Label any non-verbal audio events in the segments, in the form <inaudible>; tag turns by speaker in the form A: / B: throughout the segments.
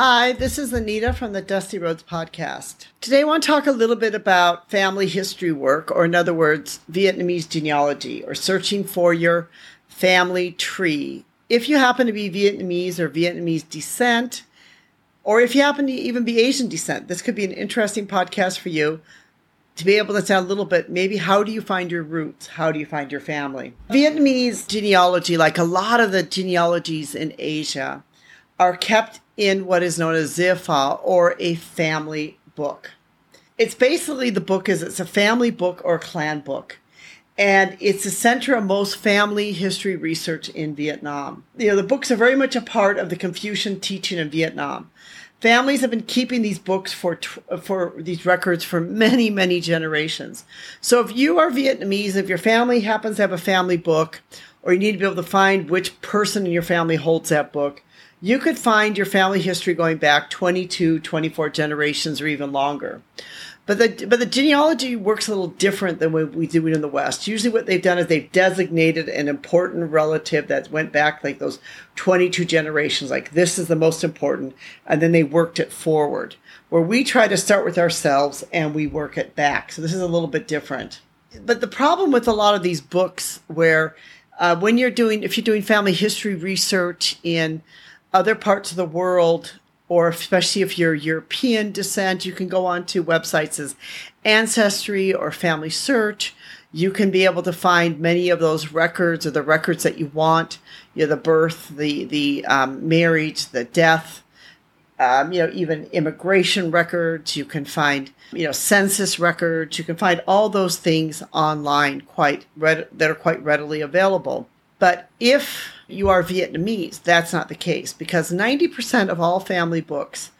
A: Hi, this is Anita from the Dusty Roads podcast. Today I want to talk a little bit about family history work, or in other words, Vietnamese genealogy, or searching for your family tree. If you happen to be Vietnamese or Vietnamese descent, or if you happen to even be Asian descent, this could be an interesting podcast for you to be able to tell a little bit maybe how do you find your roots? How do you find your family? Vietnamese genealogy, like a lot of the genealogies in Asia, are kept in what is known as Pha or a family book. It's basically the book is it's a family book or clan book. And it's the center of most family history research in Vietnam. You know, the books are very much a part of the Confucian teaching in Vietnam. Families have been keeping these books for for these records for many many generations. So if you are Vietnamese, if your family happens to have a family book, or you need to be able to find which person in your family holds that book, you could find your family history going back 22, 24 generations or even longer. But the but the genealogy works a little different than what we do in the West. Usually, what they've done is they've designated an important relative that went back like those 22 generations. Like this is the most important, and then they worked it forward. Where we try to start with ourselves and we work it back. So this is a little bit different. But the problem with a lot of these books, where uh, when you're doing if you're doing family history research in other parts of the world, or especially if you're European descent, you can go on to websites as Ancestry or FamilySearch. You can be able to find many of those records or the records that you want. You know, the birth, the the um, marriage, the death. Um, you know, even immigration records. You can find you know census records. You can find all those things online, quite that are quite readily available. But if you are Vietnamese, that's not the case because 90% of all family books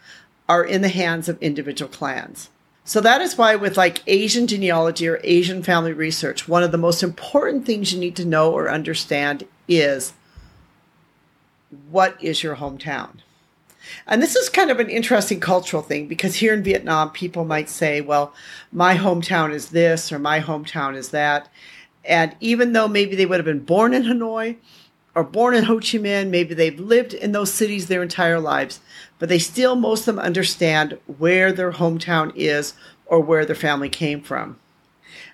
A: are in the hands of individual clans. So that is why, with like Asian genealogy or Asian family research, one of the most important things you need to know or understand is what is your hometown? And this is kind of an interesting cultural thing because here in Vietnam, people might say, well, my hometown is this or my hometown is that. And even though maybe they would have been born in Hanoi or born in Ho Chi Minh, maybe they've lived in those cities their entire lives, but they still, most of them, understand where their hometown is or where their family came from.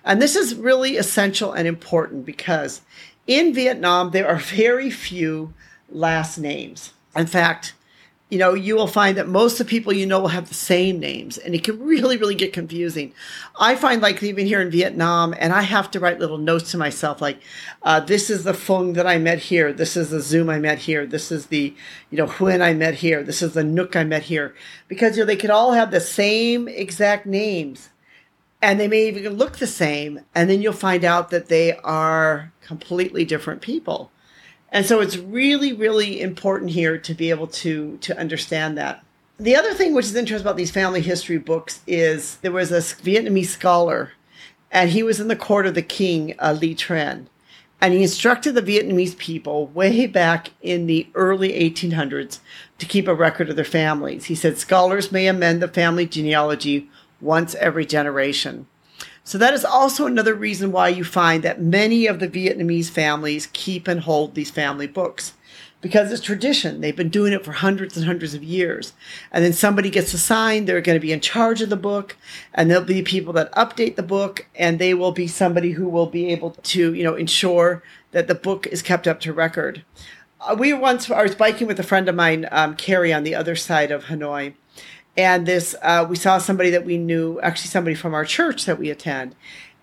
A: And this is really essential and important because in Vietnam, there are <laughs> very few last names. In fact, you know, you will find that most of the people you know will have the same names, and it can really, really get confusing. I find, like, even here in Vietnam, and I have to write little notes to myself, like, uh, this is the Fung that I met here, this is the Zoom I met here, this is the, you know, Huyen I met here, this is the Nook I met here, because, you know, they could all have the same exact names, and they may even look the same, and then you'll find out that they are completely different people. And so it's really, really important here to be able to to understand that. The other thing which is interesting about these family history books is there was a Vietnamese scholar, and he was in the court of the king, uh, Li Tran, and he instructed the Vietnamese people way back in the early 1800s to keep a record of their families. He said scholars may amend the family genealogy once every generation. So that is also another reason why you find that many of the Vietnamese families keep and hold these family books because it's tradition. They've been doing it for hundreds and hundreds of years. And then somebody gets assigned, they're going to be in charge of the book, and there'll be people that update the book, and they will be somebody who will be able to, you know, ensure that the book is kept up to record. Uh, we once, I was biking with a friend of mine, um, Carrie, on the other side of Hanoi and this uh, we saw somebody that we knew actually somebody from our church that we attend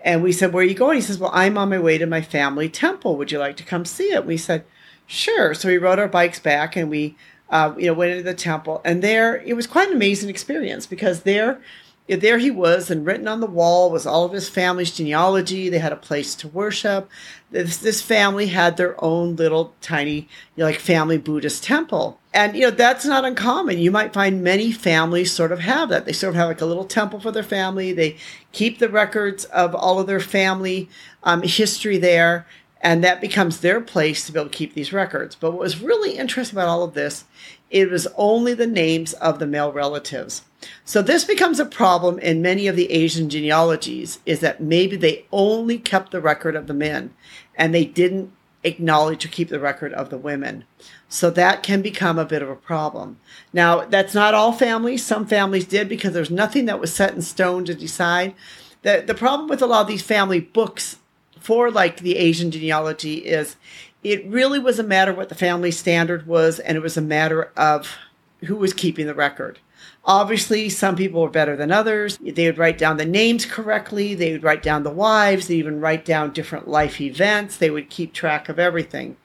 A: and we said where are you going he says well i'm on my way to my family temple would you like to come see it we said sure so we rode our bikes back and we uh, you know went into the temple and there it was quite an amazing experience because there there he was, and written on the wall was all of his family's genealogy. They had a place to worship. This, this family had their own little tiny, you know, like family Buddhist temple. And, you know, that's not uncommon. You might find many families sort of have that. They sort of have like a little temple for their family. They keep the records of all of their family um, history there. And that becomes their place to be able to keep these records. But what was really interesting about all of this, it was only the names of the male relatives. So this becomes a problem in many of the Asian genealogies is that maybe they only kept the record of the men and they didn't acknowledge or keep the record of the women. So that can become a bit of a problem. Now, that's not all families. Some families did because there's nothing that was set in stone to decide. The, the problem with a lot of these family books for like the Asian genealogy is it really was a matter of what the family standard was, and it was a matter of who was keeping the record. Obviously, some people were better than others. They would write down the names correctly. They would write down the wives. They even write down different life events. They would keep track of everything.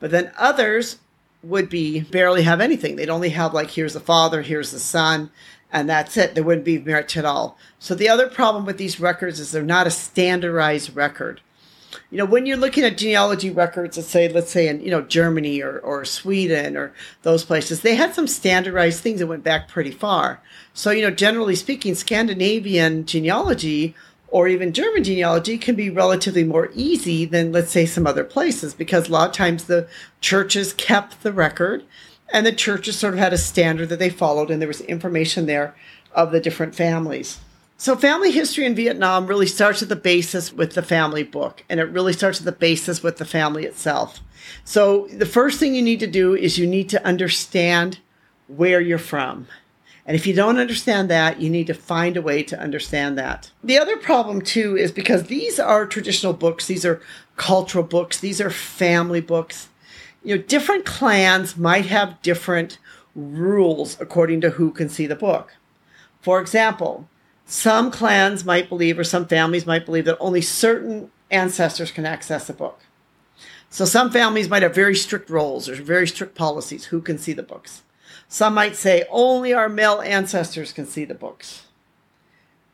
A: But then others would be barely have anything. They'd only have like here's the father, here's the son, and that's it. There wouldn't be much at all. So the other problem with these records is they're not a standardized record you know, when you're looking at genealogy records, let's say, let's say in, you know, Germany or, or Sweden or those places, they had some standardized things that went back pretty far. So, you know, generally speaking, Scandinavian genealogy or even German genealogy can be relatively more easy than, let's say, some other places because a lot of times the churches kept the record and the churches sort of had a standard that they followed and there was information there of the different families. So, family history in Vietnam really starts at the basis with the family book, and it really starts at the basis with the family itself. So, the first thing you need to do is you need to understand where you're from. And if you don't understand that, you need to find a way to understand that. The other problem, too, is because these are traditional books, these are cultural books, these are family books. You know, different clans might have different rules according to who can see the book. For example, some clans might believe, or some families might believe, that only certain ancestors can access the book. So some families might have very strict roles or very strict policies who can see the books. Some might say only our male ancestors can see the books.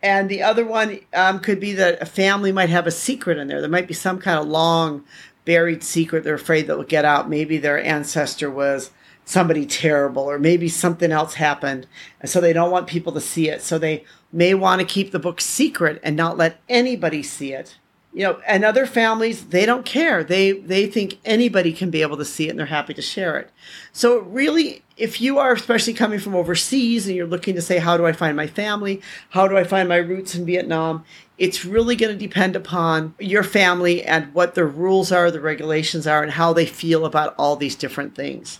A: And the other one um, could be that a family might have a secret in there. There might be some kind of long buried secret they're afraid that will get out. Maybe their ancestor was somebody terrible, or maybe something else happened. And so they don't want people to see it. So they may want to keep the book secret and not let anybody see it. You know, and other families, they don't care. They they think anybody can be able to see it and they're happy to share it. So really, if you are especially coming from overseas and you're looking to say, how do I find my family? How do I find my roots in Vietnam? It's really going to depend upon your family and what the rules are, the regulations are, and how they feel about all these different things.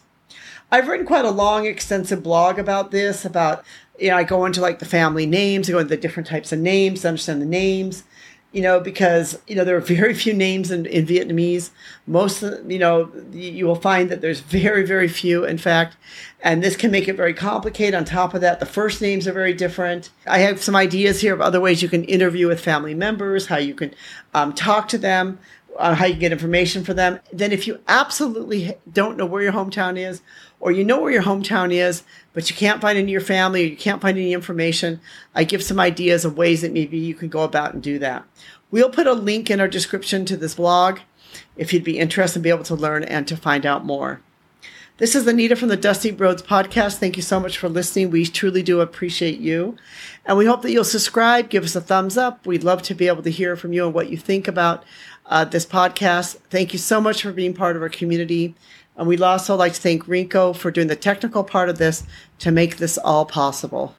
A: I've written quite a long, extensive blog about this, about you know, I go into like the family names, I go into the different types of names to understand the names, you know, because, you know, there are <laughs> very few names in, in Vietnamese. Most, you know, you will find that there's very, very few, in fact, and this can make it very complicated. On top of that, the first names are very different. I have some ideas here of other ways you can interview with family members, how you can um, talk to them, how you get information for them. Then, if you absolutely don't know where your hometown is, or you know where your hometown is, but you can't find any of your family or you can't find any information, I give some ideas of ways that maybe you can go about and do that. We'll put a link in our description to this blog if you'd be interested and be able to learn and to find out more. This is Anita from the Dusty Roads Podcast. Thank you so much for listening. We truly do appreciate you. And we hope that you'll subscribe, give us a thumbs up. We'd love to be able to hear from you and what you think about uh, this podcast. Thank you so much for being part of our community. And we'd also like to thank Rinko for doing the technical part of this to make this all possible.